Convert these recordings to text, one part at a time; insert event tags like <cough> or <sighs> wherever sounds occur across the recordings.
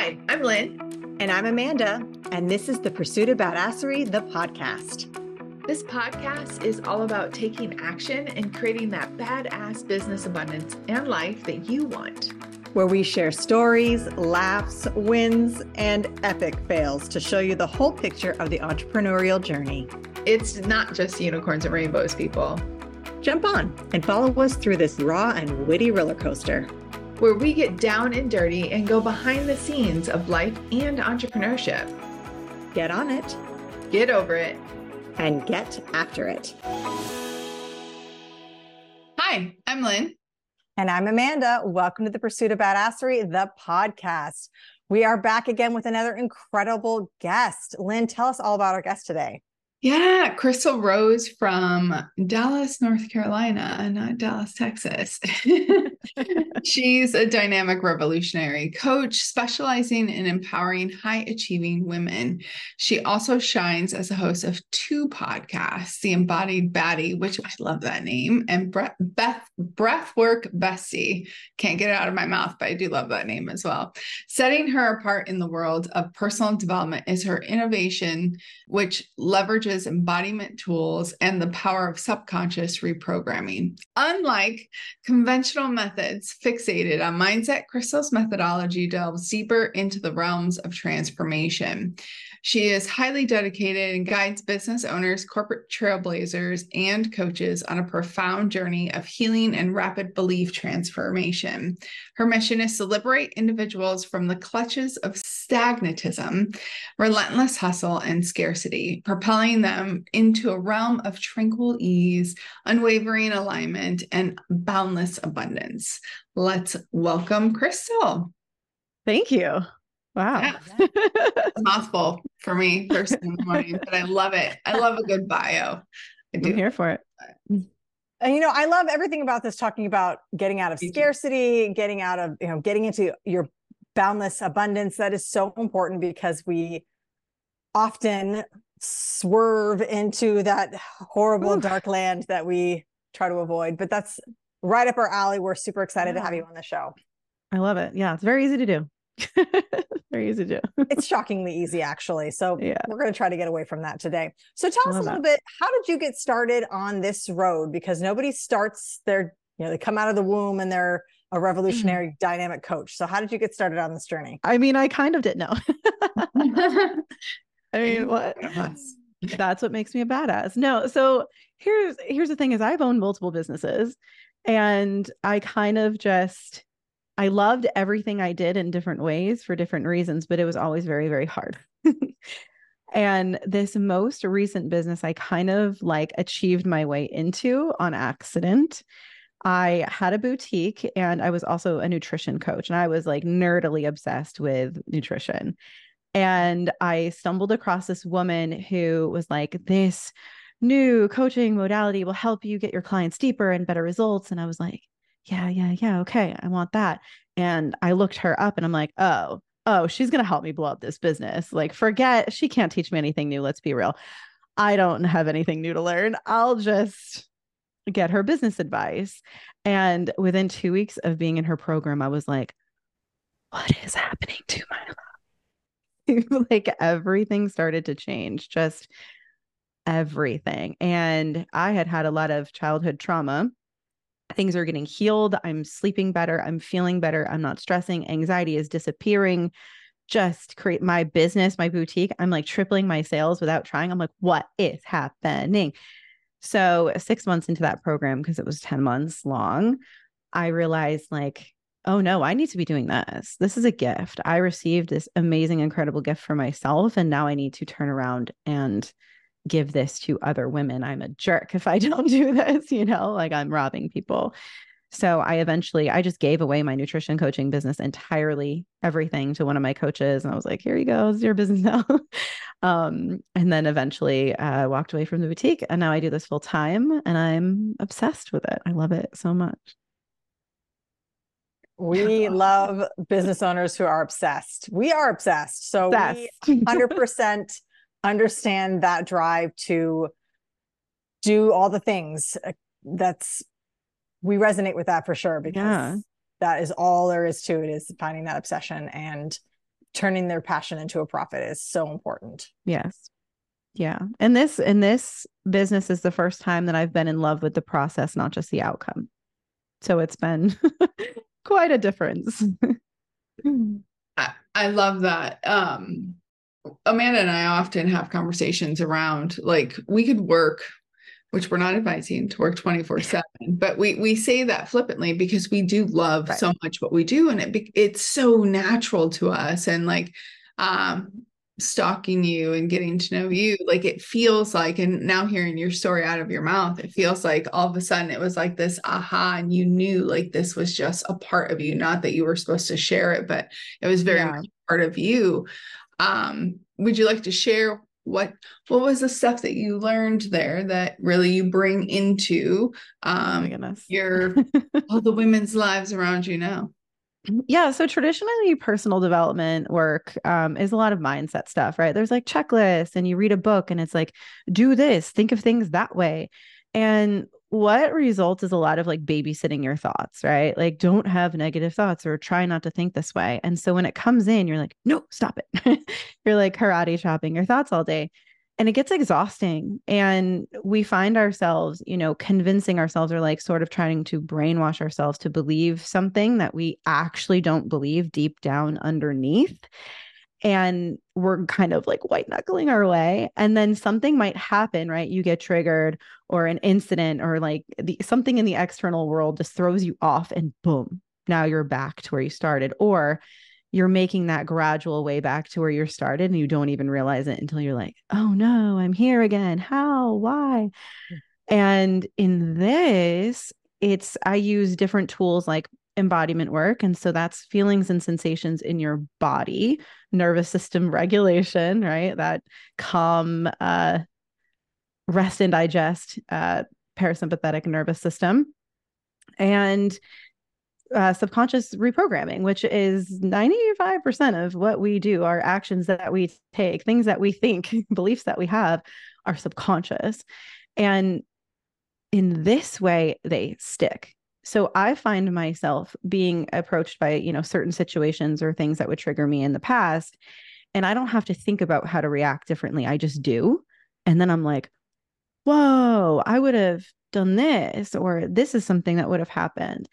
Hi, I'm Lynn. And I'm Amanda. And this is The Pursuit of Badassery, the podcast. This podcast is all about taking action and creating that badass business abundance and life that you want. Where we share stories, laughs, wins, and epic fails to show you the whole picture of the entrepreneurial journey. It's not just unicorns and rainbows, people. Jump on and follow us through this raw and witty roller coaster where we get down and dirty and go behind the scenes of life and entrepreneurship. Get on it, get over it, and get after it. Hi, I'm Lynn. And I'm Amanda. Welcome to the Pursuit of Badassery, the podcast. We are back again with another incredible guest. Lynn, tell us all about our guest today. Yeah, Chrystal Rose from Dallas, North Carolina, not Dallas, Texas. <laughs> She's a dynamic revolutionary coach specializing in empowering high achieving women. She also shines as a host of two podcasts, The Embodied Baddie, which I love that name, and Beth Breathwork Bestie. Can't get it out of my mouth, but I do love that name as well. Setting her apart in the world of personal development is her innovation, which leverages leverages embodiment tools and the power of subconscious reprogramming. Unlike conventional methods fixated on mindset, Chrystal's methodology delves deeper into the realms of transformation. She is highly dedicated and guides business owners, corporate trailblazers, and coaches on a profound journey of healing and rapid belief transformation. Her mission is to liberate individuals from the clutches of stagnatism, relentless hustle, and scarcity, propelling them into a realm of tranquil ease, unwavering alignment, and boundless abundance. Let's welcome Chrystal. Thank you. Wow. Yeah. <laughs> a mouthful for me first in the morning, but I love it. I love a good bio. I do. I'm here for it. And you know, I love everything about this talking about getting out of scarcity, getting out of, you know, getting into your boundless abundance. That is so important because we often swerve into that horrible Oof. dark land that we try to avoid. But that's right up our alley. We're super excited yeah. to have you on the show. I love it. Yeah, it's very easy to do. <laughs> Very easy to do. it's shockingly easy, actually. So yeah. we're going to try to get away from that today. So tell us a little that. bit. How did you get started on this road? Because nobody starts their, you know, they come out of the womb and they're a mm-hmm. revolutionary mm-hmm. dynamic coach. So how did you get started on this journey? I mean, I kind of didn't know. <laughs> I mean, what? <laughs> That's what makes me a badass. No, so here's here's the thing: is I've owned multiple businesses, and I kind of just I loved everything I did in different ways for different reasons, but it was always very, very hard. <laughs> and this most recent business, I kind of like achieved my way into on accident. I had a boutique and I was also a nutrition coach, and I was like nerdily obsessed with nutrition. And I stumbled across this woman who was like, This new coaching modality will help you get your clients deeper and better results. And I was like, yeah, yeah, yeah. Okay. I want that. And I looked her up and I'm like, oh, oh, she's going to help me blow up this business. Like, forget, she can't teach me anything new. Let's be real. I don't have anything new to learn. I'll just get her business advice. And within two weeks of being in her program, I was like, what is happening to my life? <laughs> like, everything started to change, just everything. And I had had a lot of childhood trauma things are getting healed. I'm sleeping better. I'm feeling better. I'm not stressing. Anxiety is disappearing. Just create my business, my boutique. I'm like tripling my sales without trying. I'm like, what is happening? So, six months into that program, because it was 10 months long, I realized, like, oh no, I need to be doing this. This is a gift. I received this amazing, incredible gift for myself. And now I need to turn around and give this to other women. I'm a jerk if I <laughs> don't do this, you know, like I'm robbing people. So I eventually I just gave away my nutrition coaching business entirely, everything to one of my coaches and I was like, here you go, it's your business now. <laughs> um and then eventually I uh, walked away from the boutique and now I do this full time and I'm obsessed with it. I love it so much. We love business owners who are obsessed. We are obsessed. So obsessed. <laughs> we 100% understand that drive to do all the things uh, that's we resonate with that for sure because yeah. that is all there is to it is finding that obsession and turning their passion into a profit is so important. Yes. Yeah. And this and this business is the first time that I've been in love with the process, not just the outcome. So it's been <laughs> quite a difference. <laughs> I, I love that. Um Amanda and I often have conversations around like we could work which we're not advising to work 24 7 but we we say that flippantly because we do love right. so much what we do and it it's so natural to us and like um stalking you and getting to know you like it feels like and now hearing your story out of your mouth it feels like all of a sudden it was like this aha and you knew like this was just a part of you not that you were supposed to share it but it was very yeah. much part of you um would you like to share what what was the stuff that you learned there that really you bring into um oh your <laughs> all the women's lives around you now? Yeah so traditionally personal development work um, is a lot of mindset stuff right? There's like checklists and you read a book and it's like do this think of things that way. And what results is a lot of like babysitting your thoughts, right? Like, don't have negative thoughts or try not to think this way. And so when it comes in, you're like, no, stop it. <laughs> you're like karate chopping your thoughts all day. And it gets exhausting. And we find ourselves, you know, convincing ourselves or like sort of trying to brainwash ourselves to believe something that we actually don't believe deep down underneath and we're kind of like white knuckling our way and then something might happen right? You get triggered or an incident or like the something in the external world just throws you off and boom now you're back to where you started or you're making that gradual way back to where you started and you don't even realize it until you're like oh no i'm here again. How? Why? Hmm. and in this it's i use different tools like embodiment work. And so that's feelings and sensations in your body, nervous system <laughs> regulation, right? That calm, uh, rest and digest, uh, parasympathetic nervous system. And uh, subconscious reprogramming, which is 95% of what we do, our actions that we take, things that we think, <laughs> beliefs that we have are subconscious. And in this way, they stick so i find myself being approached by you know certain situations or things that would trigger me in the past and i don't have to think about how to react differently. I just do and then i'm like whoa i would have done this or this is something that would have happened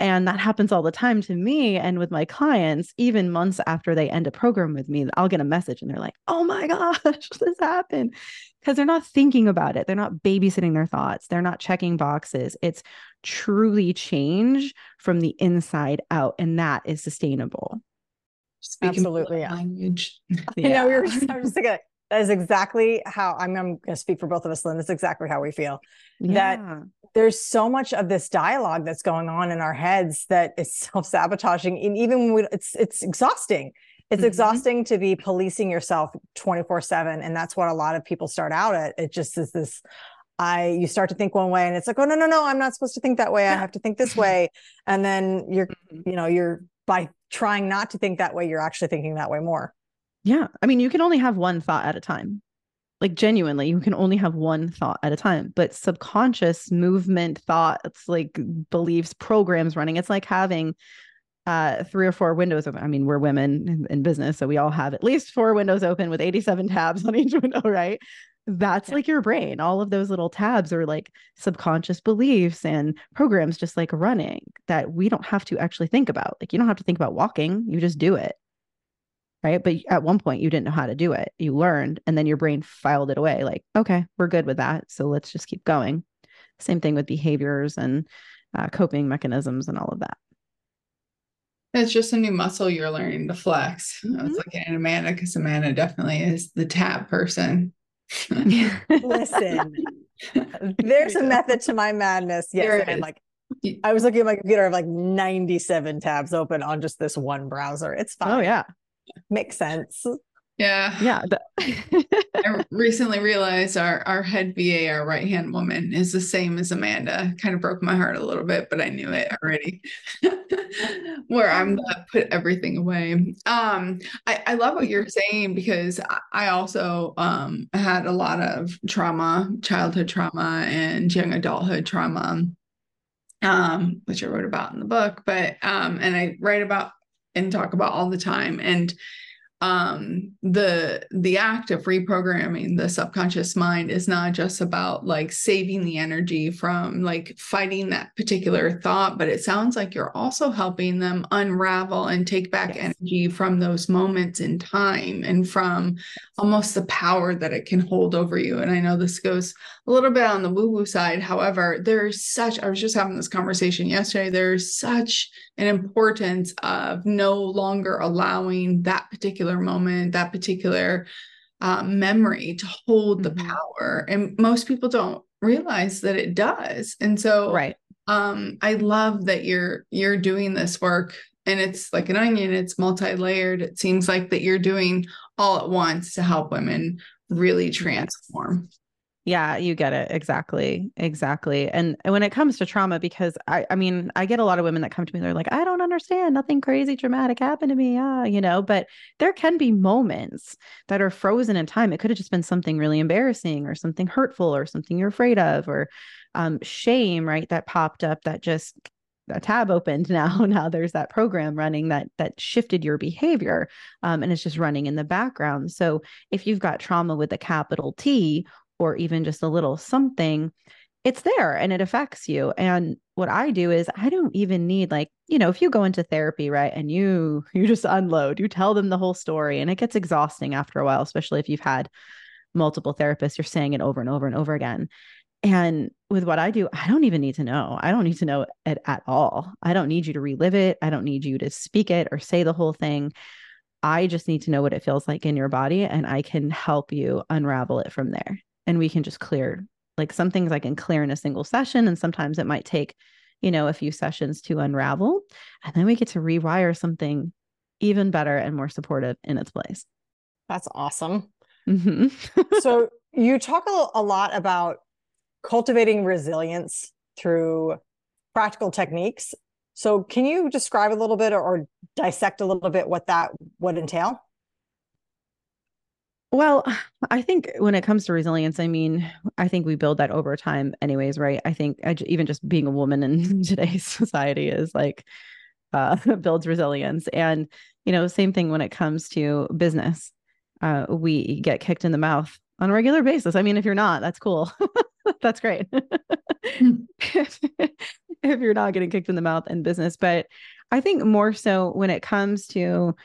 and that happens all the time to me and with my clients, even months after they end a program with me, I'll get a message and they're like, oh my <laughs> gosh, this happened. Because they're not thinking about it. They're not babysitting their thoughts. They're not checking boxes. It's truly change from the inside out. And that is sustainable. Speaking Absolutely. Yeah. Language. <laughs> Yeah. know, we were just, I was just thinking, that is exactly how I'm, I'm going to speak for both of us, Lynn. That's exactly how we feel. Yeah. That there's so much of this dialogue that's going on in our heads that is <laughs> self-sabotaging. And even when we, it's it's exhausting. It's mm-hmm. exhausting to be policing yourself 24-7. And that's what a lot of people start out at. It just is this I you start to think one way and it's like, oh no, no, no, I'm not supposed to think that way. I have to think this way. <laughs> And then you're, mm-hmm. you know, you're by trying not to think that way, you're actually thinking that way more. Yeah. I mean, you can only have one thought at a time. Like genuinely, you can only have one thought at a time. But subconscious movement, thoughts, like beliefs, programs running, it's like having uh three or four windows open. I mean, we're women in, in business, so we all have at least four windows open with 87 tabs on each <laughs> window, right? That's yeah. like your brain. All of those little tabs are like subconscious beliefs and programs just like running that we don't have to actually think about. Like you don't have to think about walking, you just do it right? But at one point you didn't know how to do it. You learned and then your brain filed it away like, okay, we're good with that. So let's just keep going. Same thing with behaviors and uh, coping mechanisms and all of that. It's just a new muscle you're learning to flex. Mm-hmm. I was looking at Amanda because Amanda definitely is the tab person. <laughs> Listen, <laughs> there's a method to my madness. Yes, and like I was looking at my computer, I have like 97 tabs open on just this one browser. It's oh, fine. Oh yeah, makes sense. Yeah. Yeah. <laughs> <laughs> I recently realized our, our head VA, our right hand woman, is the same as Amanda. Kind of broke my heart a little bit, but I knew it already. <laughs> Where I'm gonna put everything away. Um, I, I love what you're saying because I also um had a lot of trauma, childhood trauma and young adulthood trauma. Um, which I wrote about in the book, but um, and I write about and talk about all the time. And um the the act of reprogramming the subconscious mind is not just about like saving the energy from like fighting that particular thought but it sounds like you're also helping them unravel and take back yes. energy from those moments in time and from almost the power that it can hold over you and i know this goes a little bit on the woo woo side however there's such i was just having this conversation yesterday there's such an importance of no longer allowing that particular moment, that particular uh, memory to hold mm-hmm. the power. And most people don't realize that it does. And so, right. Um, I love that you're you're doing this work and it's like an onion it's multi-layered it seems like that you're doing all at once to help women really transform yeah, you get it. Exactly. Exactly. And when it comes to trauma, because I, I mean, I get a lot of women that come to me, they're like, I don't understand. Nothing crazy traumatic happened to me. Ah, you know, but there can be moments that are frozen in time. It could have just been something really embarrassing or something hurtful or something you're afraid of or um, shame, right? That popped up that just a tab opened <laughs> now now there's that program running that that shifted your behavior um, and it's just running in the background so if you've got trauma with a capital t or even just a little something, it's there and it affects you. And what I do is I don't even need like, you know, if you go into therapy, right, and you <laughs> you just unload, you tell them the whole story and it gets exhausting after a while, especially if you've had multiple therapists, you're saying it over and over and over again. And with what I do, I don't even need to know. I don't need to know it at all. I don't need you to relive it. I don't need you to speak it or say the whole thing. I just need to know what it feels like in your body and I can help you unravel it from there and we can just clear like some things I can clear in a single session and sometimes it might take you know a few sessions to unravel and then we get to rewire something even better and more supportive in its place. That's awesome. Mm-hmm. <laughs> so you talk a, lot about cultivating resilience through practical techniques. So can you describe a little bit or, or dissect a little bit what that would entail well, <sighs> I think when it comes to resilience, I mean, I think we build that over time, anyways, right? I think I, even just being a woman in <laughs> today's society is like uh, <laughs> builds resilience, and you know, same thing when it comes to business. Uh, we get kicked in the mouth on a regular basis. I mean, if you're not, that's cool. <laughs> that's great. if, if you're not getting kicked in the mouth in business, but I think more so when it comes to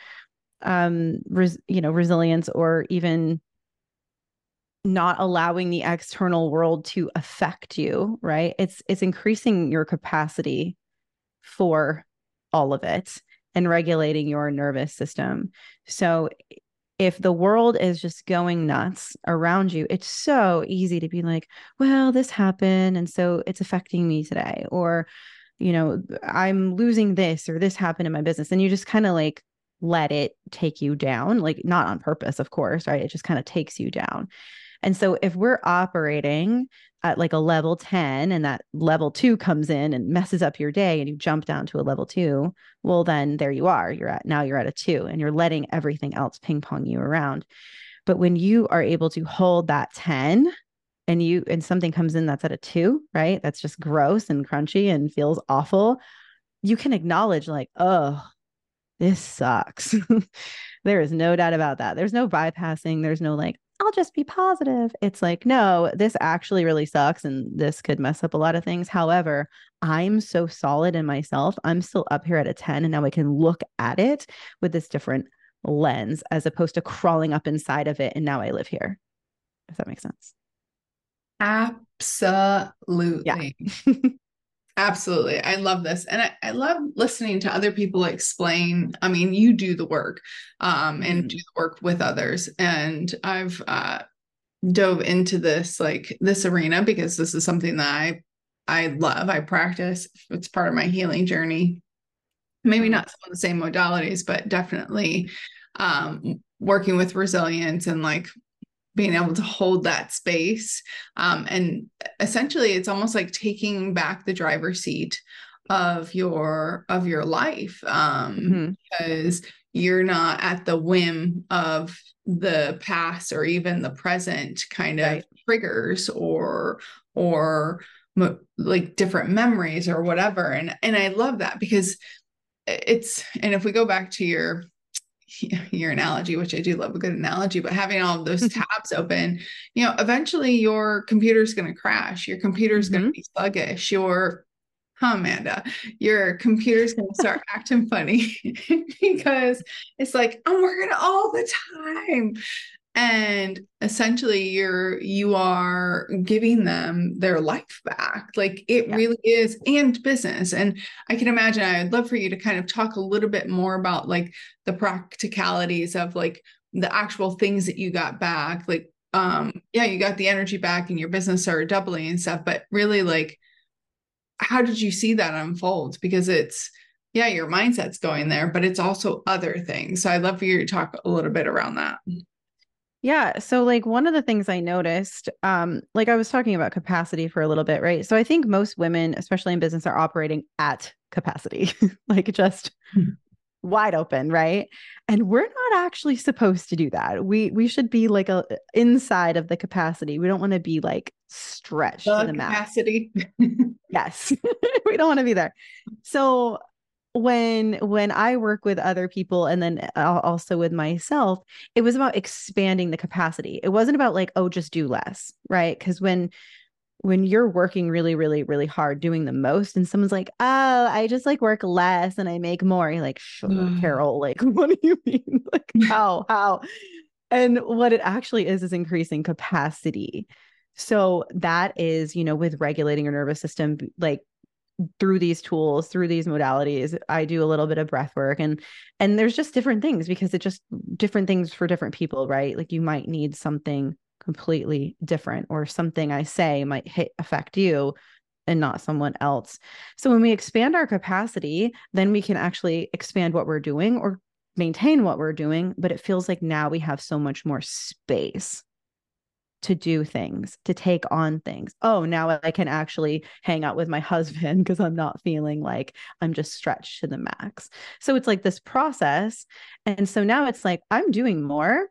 um res- you know resilience or even not allowing the external world to affect you right? It's it's increasing your capacity for all of it and regulating your nervous system. So if the world is just going nuts around you it's so easy to be like well this happened and so it's affecting me today or you know i'm losing this or this happened in my business and you just kind of like let it take you down, like not on purpose, of course, right? It just kind of takes you down. And so if we're operating at like a level 10 and that level two comes in and messes up your day and you jump down to a level two, well, then there you are. You're at now you're at a two and you're letting everything else ping pong you around. But when you are able to hold that 10 and you and something comes in that's at a two, right? That's just gross and crunchy and feels awful. You can acknowledge, like, oh, this sucks. <laughs> there is no doubt about that. There's no bypassing. There's no like, I'll just be positive. It's like, no, this actually really sucks and this could mess up a lot of things. However, I'm so solid in myself. I'm still up here at a 10 and now I can look at it with this different lens as opposed to crawling up inside of it and now I live here. If that makes sense. Absolutely. Yeah. <laughs> Absolutely. I love this. And I, I love listening to other people explain. I mean, you do the work um, and do the work with others. And I've uh, dove into this, like this arena, because this is something that I, I love. I practice. It's part of my healing journey. Maybe mm-hmm. not some of the same modalities, but definitely um, working with resilience and like being able to hold that space. Um, and essentially it's almost like taking back the driver's seat of your of your life um, mm-hmm. because you're not at the whim of the past or even the present kind of triggers or or like different memories or whatever. And and I love that because it's and if we go back to your <laughs> your analogy, which I do love a good analogy, but having all of those tabs open, you know, eventually your computer's going to crash. Your computer's mm-hmm. going to be sluggish. Your huh, Amanda, your computer's going to start <laughs> acting funny <laughs> because it's like, I'm working all the time and essentially you're you are giving them their life back. Like it yeah. really is and business. And i can imagine i'd love for you to kind of talk a little bit more about like the practicalities of like the actual things that you got back. Like um yeah you got the energy back and your business are doubling and stuff but really like how did you see that unfold? Because it's yeah your mindset's going there but it's also other things. So i'd love for you to talk a little bit around that yeah. So like one of the things I noticed, um, like I was talking about capacity for a little bit, right? So I think most women, especially in business, are operating at capacity, <laughs> like just hmm. wide open, right? And we're not actually supposed to do that. We we should be like a inside of the capacity. We don't want to be like stretched the in the capacity. <laughs> yes. <laughs> we don't want to be there. So when when i work with other people and then eh, also with myself it was about expanding the capacity. It wasn't about like oh just do less right? Because when when you're working really really really hard doing the most and someone's like oh i just like work less and i make more you're like sure mm. carol like <laughs> what do you mean? <laughs> Like how how? And what it actually is is increasing capacity. So that is you know with regulating your nervous system like through these tools through these modalities i do a little bit of breath work and and there's just different things because it just different things for different people right? Like you might need something completely different or something i say might hit affect you and not someone else. So when we expand our capacity then we can actually expand what we're doing or maintain what we're doing but it feels like now we have so much more space to do things, to take on things. Oh, now I can actually hang out with my <laughs> husband because I'm not feeling like I'm just stretched to the max. So it's like this process. And so now it's like I'm doing more,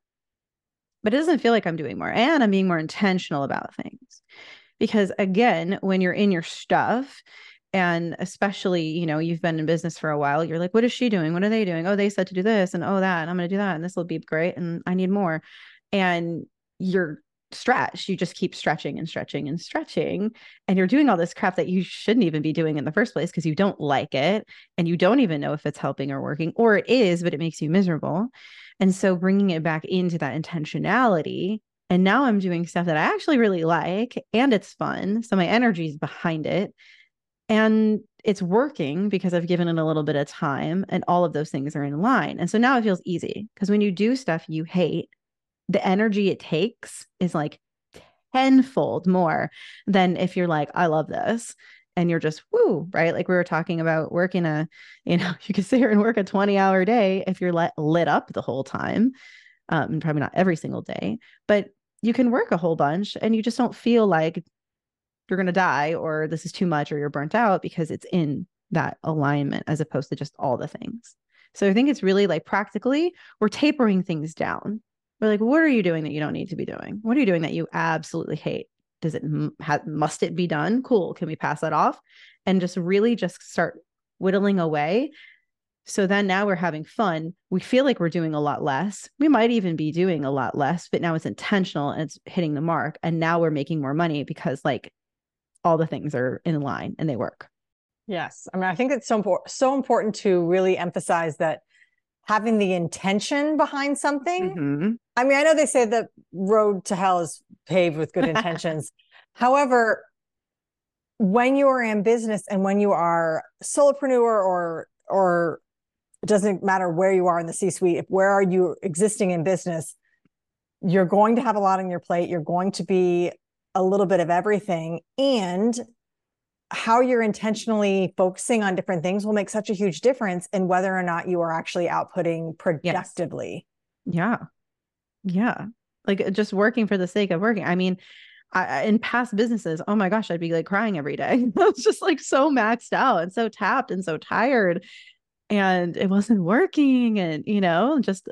but it doesn't feel like I'm doing more. And I'm being more intentional about things. Because again, when you're in your stuff, and especially, you know, you've been in business for a while, you're like, what is she doing? What are they doing? Oh, they said to do this and oh, that, and I'm going to do that. And this will be great. And I need more. And you're stretch you just keep stretching and stretching and stretching and you're doing all this crap that you shouldn't even be doing in the first place because you don't like it and you don't even know if it's helping or working or it is but it makes you miserable and so bringing it back into that intentionality and now i'm doing stuff that i actually really like and it's fun so my energy is behind it and it's working because I've given it a little bit of time and all of those things are in line. And so now it feels easy because when you do stuff you hate, the energy it takes is like tenfold more than if you're like, I love this. And you're just woo, right? Like we were talking about working a, <laughs> you know, you could sit here and work a 20 hour day if you're let, lit up the whole time. Um, probably not every single day, but you can work a whole bunch and you just don't feel like you're going to die or this is too much or you're burnt out because it's in that alignment as opposed to just all the things. So I think it's really like practically we're tapering things down. We're like, what are you doing that you don't need to be doing? What are you doing that you absolutely hate? Does it have, must it be done? Cool. Can we pass that off? And just really just start whittling away. So then now we're having fun. We feel like we're doing a lot less. We might even be doing a lot less, but now it's intentional and it's hitting the mark. And now we're making more money because like all the things are in line and they work. Yes. I mean, I think it's so, important so important to really emphasize that having the intention behind something. Mm-hmm. I mean, I know they say the road to hell is paved with good <laughs> intentions. However, when you are in business and when you are solopreneur or or it doesn't matter where you are in the C-suite, where are you existing in business, you're going to have a lot on your plate. You're going to be a little bit of everything. And how you're intentionally focusing on different things will make such a huge difference in whether or not you are actually outputting productively. Yes. Yeah. Yeah. Like uh, just working for the sake of working. I mean, I, in past businesses, oh my gosh, I'd be like crying every day. <laughs> I was just like so maxed out and so tapped and so tired. And it wasn't working. And, you know, just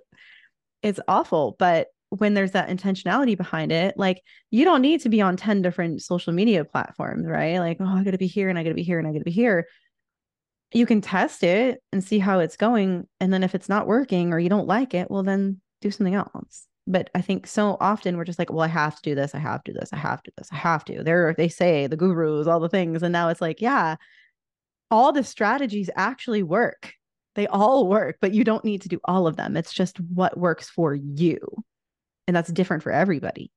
it's awful. But when there's that intentionality behind it, like you don't need to be on 10 different social media platforms, right? Like, oh, I got to be here and I got to be here and I got to be here. you can test it and see how it's going. And then if it's not working or you don't like it, well, then do something else. But I think so often we're just like, well, I have to do this. I have to do this. I have to do this. I have to. There, they say the gurus, all the things. And now it's like, yeah, all the strategies actually work. They all work, but you don't need to do all of them. It's just what works for you. And that's different for everybody.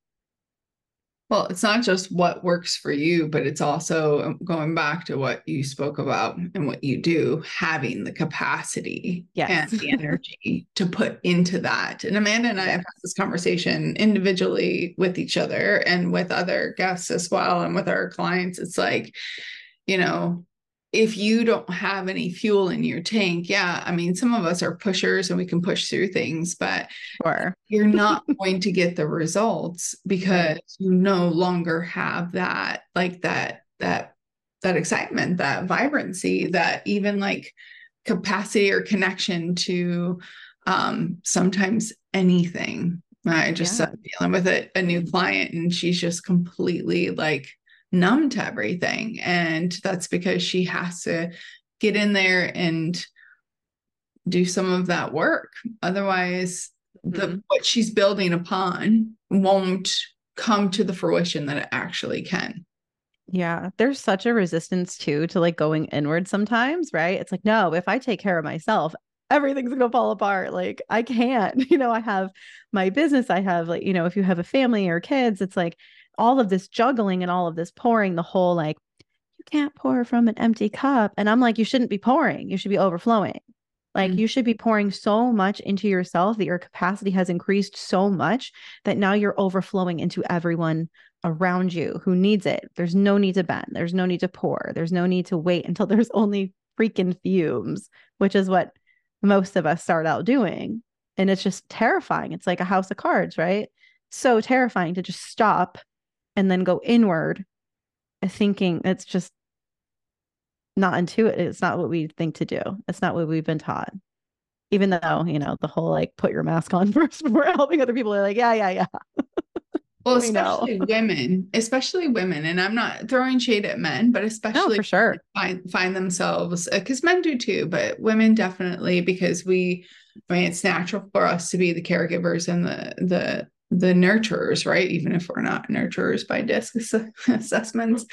Well, it's not just what works for you, but it's also um, going back to what you spoke about and what you do, having the capacity yes. and the energy <laughs> to put into that. And Amanda and I have had this conversation individually with each other and with other guests as well, and with our clients. It's like, you know, if you don't have any fuel in your tank, yeah, I mean, some of us are pushers and we can push through things, but sure. you're not <laughs> going to get the results because right. you no longer have that, like that, that, that excitement, that vibrancy, that even like capacity or connection to um, sometimes anything. I just yeah. dealing with a, a new client and she's just completely like numb to everything. And that's because she has to get in there and do some of that work. Otherwise, mm-hmm. the what she's building upon won't come to the fruition that it actually can. Yeah, there's such a resistance too to like going inward sometimes, right? It's like, no, if I take care of myself, everything's gonna fall apart. Like I can't, <laughs> you know, I have my business, I have like, you know, if you have a family or kids, it's like all of this juggling and all of this pouring, the whole like, you can't pour from an empty cup. And I'm like, you shouldn't be pouring, you should be overflowing. Like mm-hmm. you should be pouring so much into yourself that your capacity has increased so much that now you're overflowing into everyone around you who needs it. There's no need to bend. There's no need to pour. There's no need to wait until <laughs> there's only freaking fumes, which is what most of us start out doing. And it's just terrifying. It's like a house of cards, right? So terrifying to just stop and then go inward thinking it's just not intuitive it's not what we think to do. It's not what we've been taught. Even though you know the whole like put your mask on <laughs> first before helping other people are like yeah yeah yeah. <laughs> Well especially women especially women and i'm not throwing shade at men but especially no, for sure. find find themselves because uh, men do too but women definitely because we i mean it's natural for us to be the caregivers and the the the nurturers, right? Even if we're not nurturers by DISC <laughs> assessments.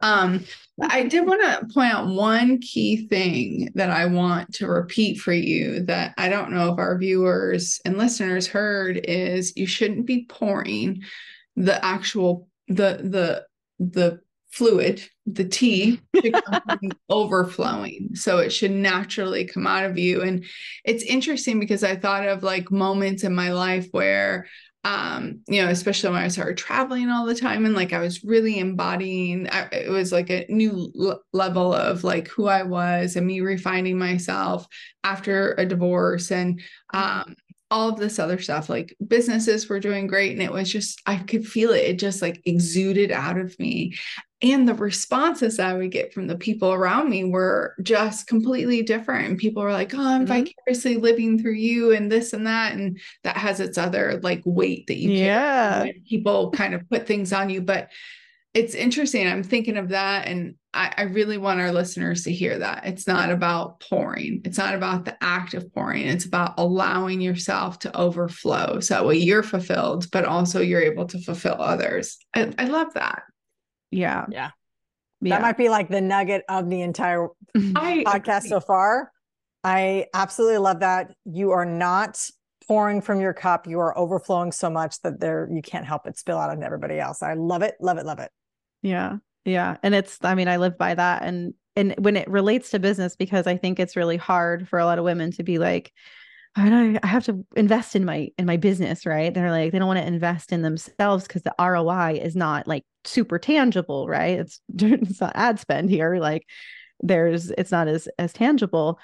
Um, I did want to point out one key thing that I want to repeat for you that I don't know if our viewers and listeners heard is you shouldn't be pouring the actual the the the fluid, the tea <laughs> overflowing. So it should naturally come out of you. And it's interesting because I thought of like moments in my life where um, you know, especially when I started traveling all the time and like I was really embodying, I, it was like a new l- level of like who I was and me refining myself after a divorce and mm-hmm. um, all of this other stuff. Like businesses were doing great and it was just, I could feel it. It just like exuded out of me and the responses I would get from the people around me were just completely different. And people were like, "Oh, I'm mm-hmm. vicariously living through you, and this and that," and that has its other like weight that you can. yeah. people kind of put things on you, but it's interesting. I'm thinking of that, and I, I really want our listeners to hear that it's not about pouring. It's not about the act of pouring. It's about allowing yourself to overflow, so that way you're fulfilled, but also you're able to fulfill others. I, I love that. Yeah. Yeah. That might be like the nugget of the entire <laughs> I podcast agree. so far. I absolutely love that. You are not pouring from your cup. You are overflowing so much that there you can't help but spill out on everybody else. I love it, love it, love it. Yeah. Yeah. And it's, I mean, I live by that. And and when it relates to business, because I think it's really hard for a lot of women to be like, I, I have to invest in my in my business, right? They're like they don't want to invest in themselves because the ROI is not like super tangible, right? It's <laughs> it's not ad spend here, like there's it's not as as tangible.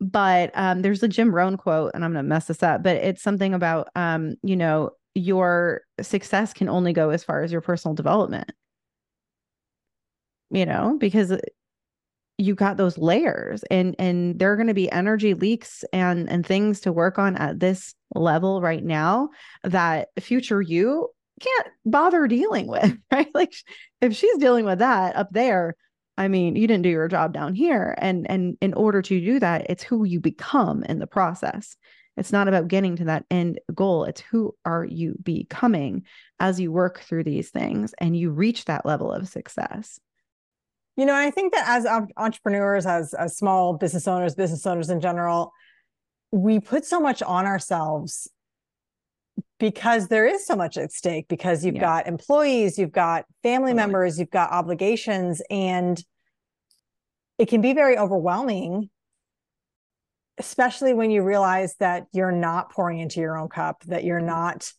But um, there's a Jim Rohn quote, and I'm gonna mess this up, but it's something about um, you know, your success can only go as far as your personal development. You know, because you got those layers and and there are going to be energy leaks and and things to work on at this level right now that future you can't bother dealing with <laughs> right like if she's dealing with that up there I mean, you didn't do your job down here. And and in order to do that, it's who you become in the process. It's not about getting to that end goal. It's who are you becoming as you work through these things and you reach that level of success. You know, I think that as entrepreneurs, as as small business owners, business owners in general, we put so much on ourselves because there is so much at stake because you've yeah. got employees, you've got family members, you've got obligations and it can be very overwhelming especially when you realize that you're not pouring into your own cup, that you're mm-hmm. not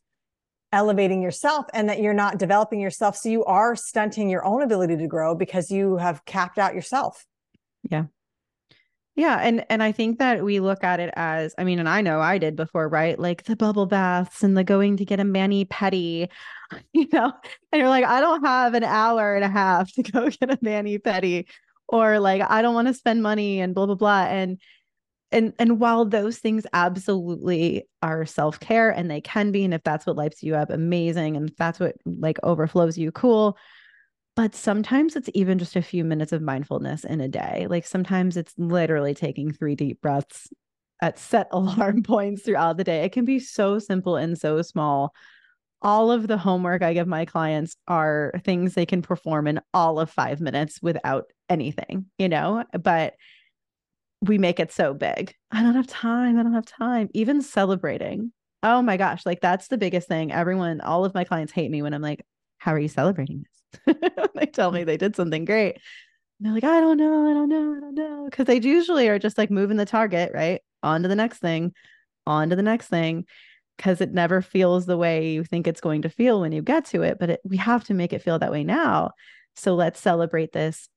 elevating yourself and that you're not developing yourself. So you are stunting your own ability to grow because you have capped out yourself. Yeah. Yeah, and and I think that we look at it as I mean, and I know I did before, right? Like the bubble baths and the going to get a mani pedi, <laughs> you know. And you're like, I don't have an hour and a half to <laughs> go get a mani pedi, or like I don't want to spend money and blah blah blah. And and and while those things absolutely are self-care and they can be and if that's what lights you up amazing and if that's what like overflows you cool but sometimes it's even just a few minutes of mindfulness in a day like sometimes it's literally taking three deep breaths at set <laughs> alarm points throughout the day it can be so simple and so small all of the homework I give my clients are things they can perform in all of five minutes without anything, you know, but we make it so big. I don't have time. I don't have time. Even celebrating. Oh my gosh. Like that's the biggest thing. Everyone, all of my clients hate me when I'm like, how are you celebrating this? <laughs> they tell me mm. they did something great. And they're like, I don't know. I don't know. I don't know. Cause they usually are just like moving the target, right? On to the next thing, on to the next thing. Cause it never feels the way you think it's going to feel when you get to it. But it, we have to make it feel that way now. So let's celebrate this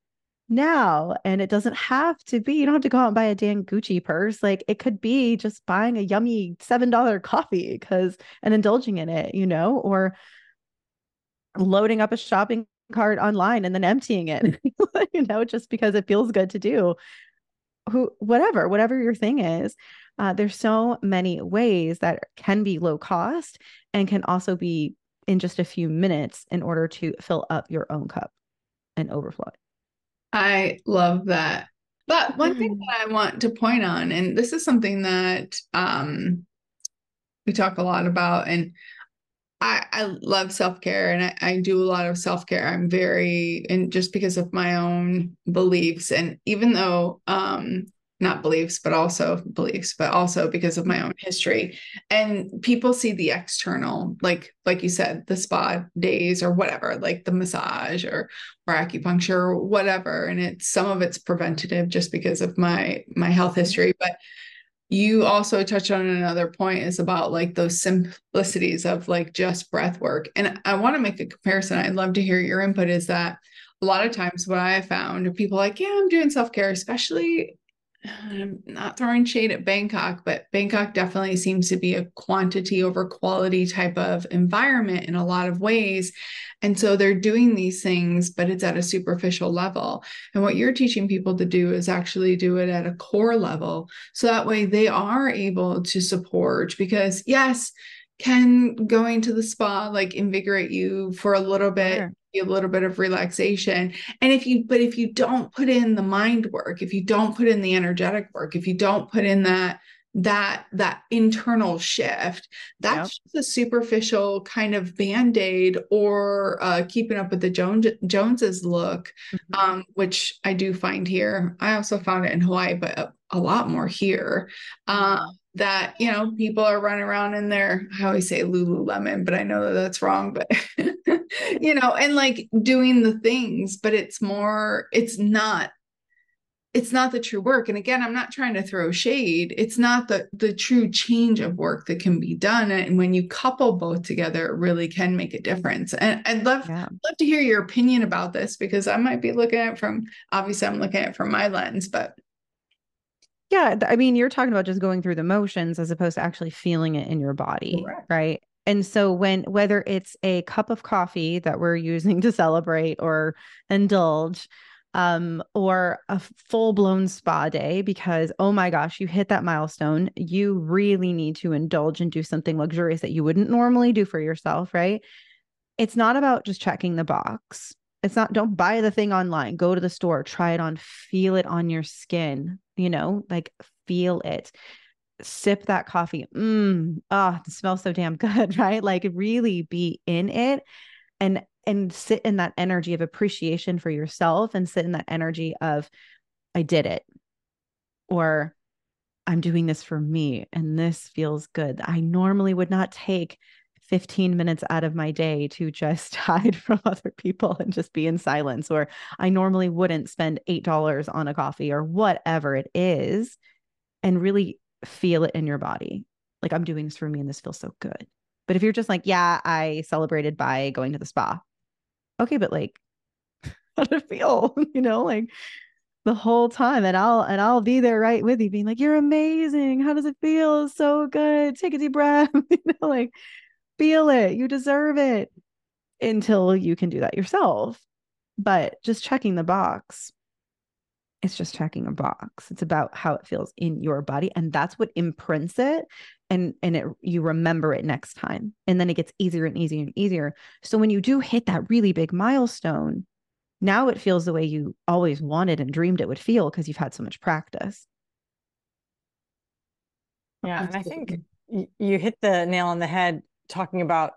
now. And it doesn't have to be, you don't have to go out and buy a Dan Gucci purse. Like it could be just buying a yummy $7 coffee because and indulging in it, you know, or loading up a shopping cart online and then emptying it, <laughs> you know, just because it feels good to do. Who, whatever, whatever your thing is. Uh, there's so many ways that can be low cost and can also be in just a few minutes in order to fill up your own cup and overflow it. I love that. But one thing mm. that I want to point on, and this is something that um, we talk a lot about, and I, I love self care and I, I do a lot of self care. I'm very, and just because of my own beliefs, and even though um, not beliefs but also beliefs but also because of my own history and people see the external like like you said the spa days or whatever like the massage or or acupuncture or whatever and it's some of it's preventative just because of my my health mm-hmm. history but you also touched on another point is about like those simplicities of like just breath work. And i want to make a comparison. I'd love to hear your input is that a lot of times what i found people like yeah i'm doing self-care especially I'm not throwing shade at Bangkok, but Bangkok definitely seems to be a quantity over quality type of environment in a lot of ways. And so they're doing these things, but it's at a superficial level. And what you're teaching people to do is actually do it at a core level. So that way they are able to support because, yes, can going to the spa like invigorate you for a little bit sure a little bit of relaxation and if you but if you don't put in the mind work if you don't put in the energetic work if you don't put in that that that internal shift that's yep. just a superficial kind of band-aid or uh, keeping up with the jones joneses look mm-hmm. um, which i do find here i also found it in hawaii but a, a lot more here uh, that you know people are running around in their i always say lululemon but i know that that's wrong but <laughs> you know and like doing the things but it's more it's not it's not the true work. And again i'm not trying to throw shade. It's not the the true change of work that can be done. And when you couple both together it really can make a difference. And i'd love yeah. love to hear your opinion about this because i might be looking at it from obviously i'm looking at it from my lens but yeah i mean you're talking about just going through the motions as opposed to actually feeling it in your body Correct. right and so when whether it's a cup of coffee that we're using <laughs> to celebrate or indulge um, or a full blown spa day because, oh my gosh, you hit that milestone. You really need to indulge and do something luxurious that you wouldn't normally do for yourself, right? It's not about just checking the box. It's not don't buy the thing online. Go to the store try it on feel it on your skin you know like feel it. Sip that coffee. Mm ah it smells so damn <laughs> good right? Like really be in it and and sit in that energy of appreciation for yourself and sit in that energy of i did it or i'm doing this for me and this feels good. I normally would not take 15 minutes out of my day to just <laughs> hide from other people and just be in silence, or I normally wouldn't spend $8 on a coffee or whatever it is, and really feel it in your body. Like, I'm doing this for me and this feels so good. But if you're just like, yeah, I celebrated by going to the spa. Okay, but like, <laughs> how did it feel? <laughs> you know, like the whole time. And I'll and I'll be there right with you, being like, You're amazing. How does it feel? So good. Take a deep breath. you know, like feel it. You deserve it until you can do that yourself. But just checking the box, it's just checking a box. It's about how it feels in your body. And that's what imprints it. And and it you remember it next time. And then it gets easier and easier and easier. So when you do hit that really big milestone, now it feels the way you always wanted and dreamed it would feel because you've had so much practice. Yeah. And I think you hit the nail on the head talking about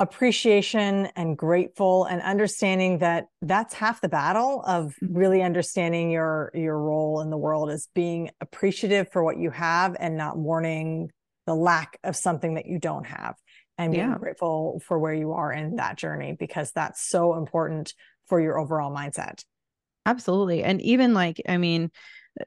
appreciation and grateful and understanding that that's half the battle of mm-hmm. really understanding your your role in the world is being appreciative for what you have and not mourning the lack of something that you don't have and being yeah. grateful for where you are in that journey because that's so important for your overall mindset absolutely and even like i mean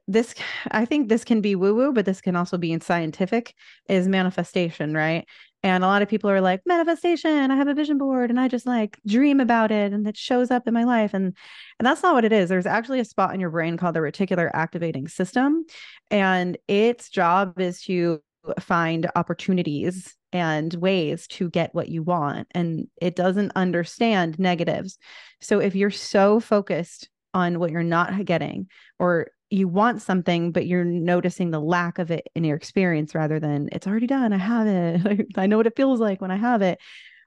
this i think this can be woo woo but this can also be in scientific is manifestation right? And a lot of people are like manifestation i have a vision board and i just like dream about it and it shows up in my life and and that's not what it is. There's actually a spot in your brain called the reticular activating system and its job is to find opportunities and ways to get what you want and it doesn't understand negatives. So if you're so focused on what you're not getting or you want something but you're noticing the lack of it in your experience rather than it's already done i have it. <laughs> I know what it feels like when i have it.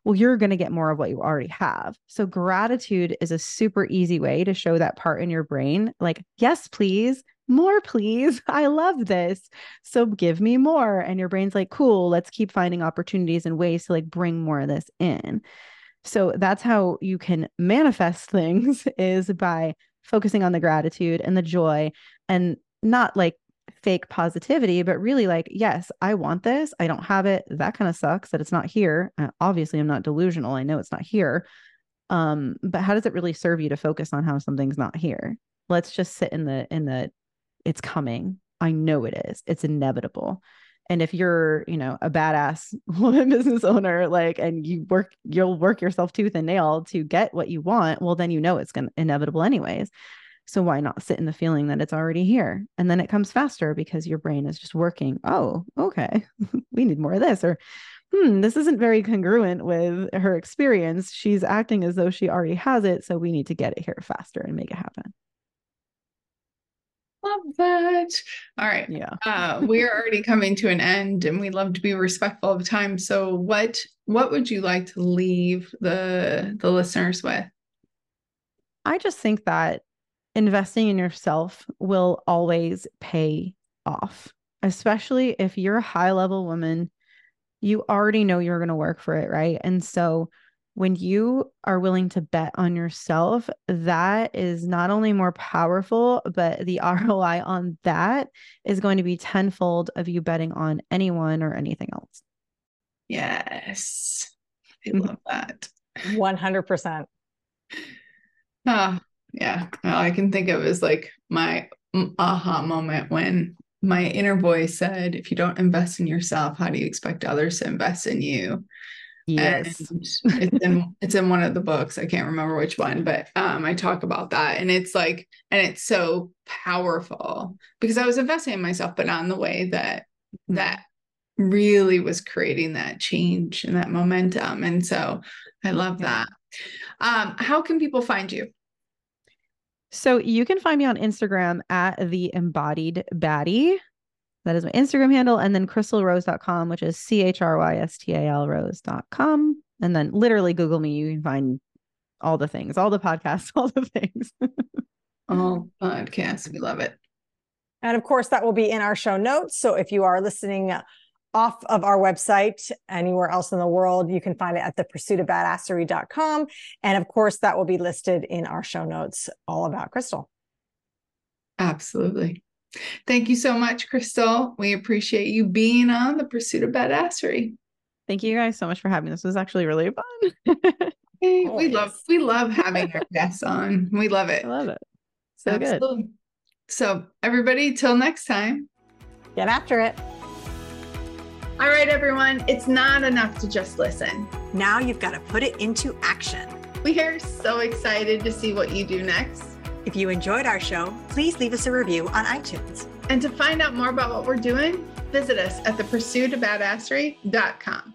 Well you're going to get more of what you already have. So gratitude is a super easy way to show that part in your brain like yes please more please <laughs> i love this so give me more. And your brain's like cool let's keep finding opportunities and ways to like bring more of this in. So that's how you can manifest <laughs> things is by focusing on the gratitude and the joy and not like fake positivity, but really like, yes, I want this. I don't have it. That kind of sucks that it's not here. Uh, obviously, I'm not delusional. I know it's not here. Um, but how does it really serve you to focus on how something's not here? Let's just sit in the in the it's coming. I know it is. It's inevitable. And if you're, you know, a badass <laughs> woman business owner, like, and you work, you'll work yourself tooth and nail to get what you want, well, then you know it's to inevitable anyways. So why not sit in the feeling that it's already here? And then it comes faster because your brain is just working. Oh, okay. <laughs> we need more of this. Or, hmm, this isn't very congruent with her experience. She's acting as though she already has it. So we need to get it here faster and make it happen. Love that. All right. Yeah. Uh, we're already coming to an end and we love to be respectful of time. So what what would you like to leave the the listeners with? I just think that investing in yourself will always pay off, especially if you're a high level woman. You already know you're going to work for it, right? And so when you are willing to bet on yourself, that is not only more powerful, but the <laughs> ROI on that is going to be tenfold of you betting on anyone or anything else. Yes. I mm-hmm. love that. 100%. <sighs> Ah, yeah. All I can think of is like my aha moment when my inner voice said, if you don't invest in yourself, how do you expect others to invest in you? Yes. it's in it's in one of the books. I can't remember which one, but um I talk about that and it's like and it's so powerful because I was investing in myself, but not in the way that mm-hmm. that really was creating that change and that momentum. And so I love that. Um, how can people find you? So you can find me on Instagram at the embodied baddie. That is my Instagram handle. And then chrystalrose.com, which is C H R Y S T A L rose.com. And then literally Google me. You can find all the things, all the podcasts, <laughs> all the things. all podcasts. We love it. And of course, that will be in our show notes. So if you are listening off of our website anywhere else in the world, you can find it at the pursuit of badassery.com. And of course, that will be listed in our show notes all about Chrystal. Absolutely. Thank you so much, Chrystal. We appreciate you being on the pursuit of badassery. Thank you guys so much for having this. This was actually really fun. <laughs> we love we love having our guests on. We love it. I love it. So Absolutely. good. So everybody, till next time. Get after it. All right, everyone. It's not enough to just listen. Now you've got to put it into action. We are so excited to see what you do next. If you enjoyed our show, please leave us a review on iTunes. And to find out more about what we're doing, visit us at thepursuitofbadassery.com.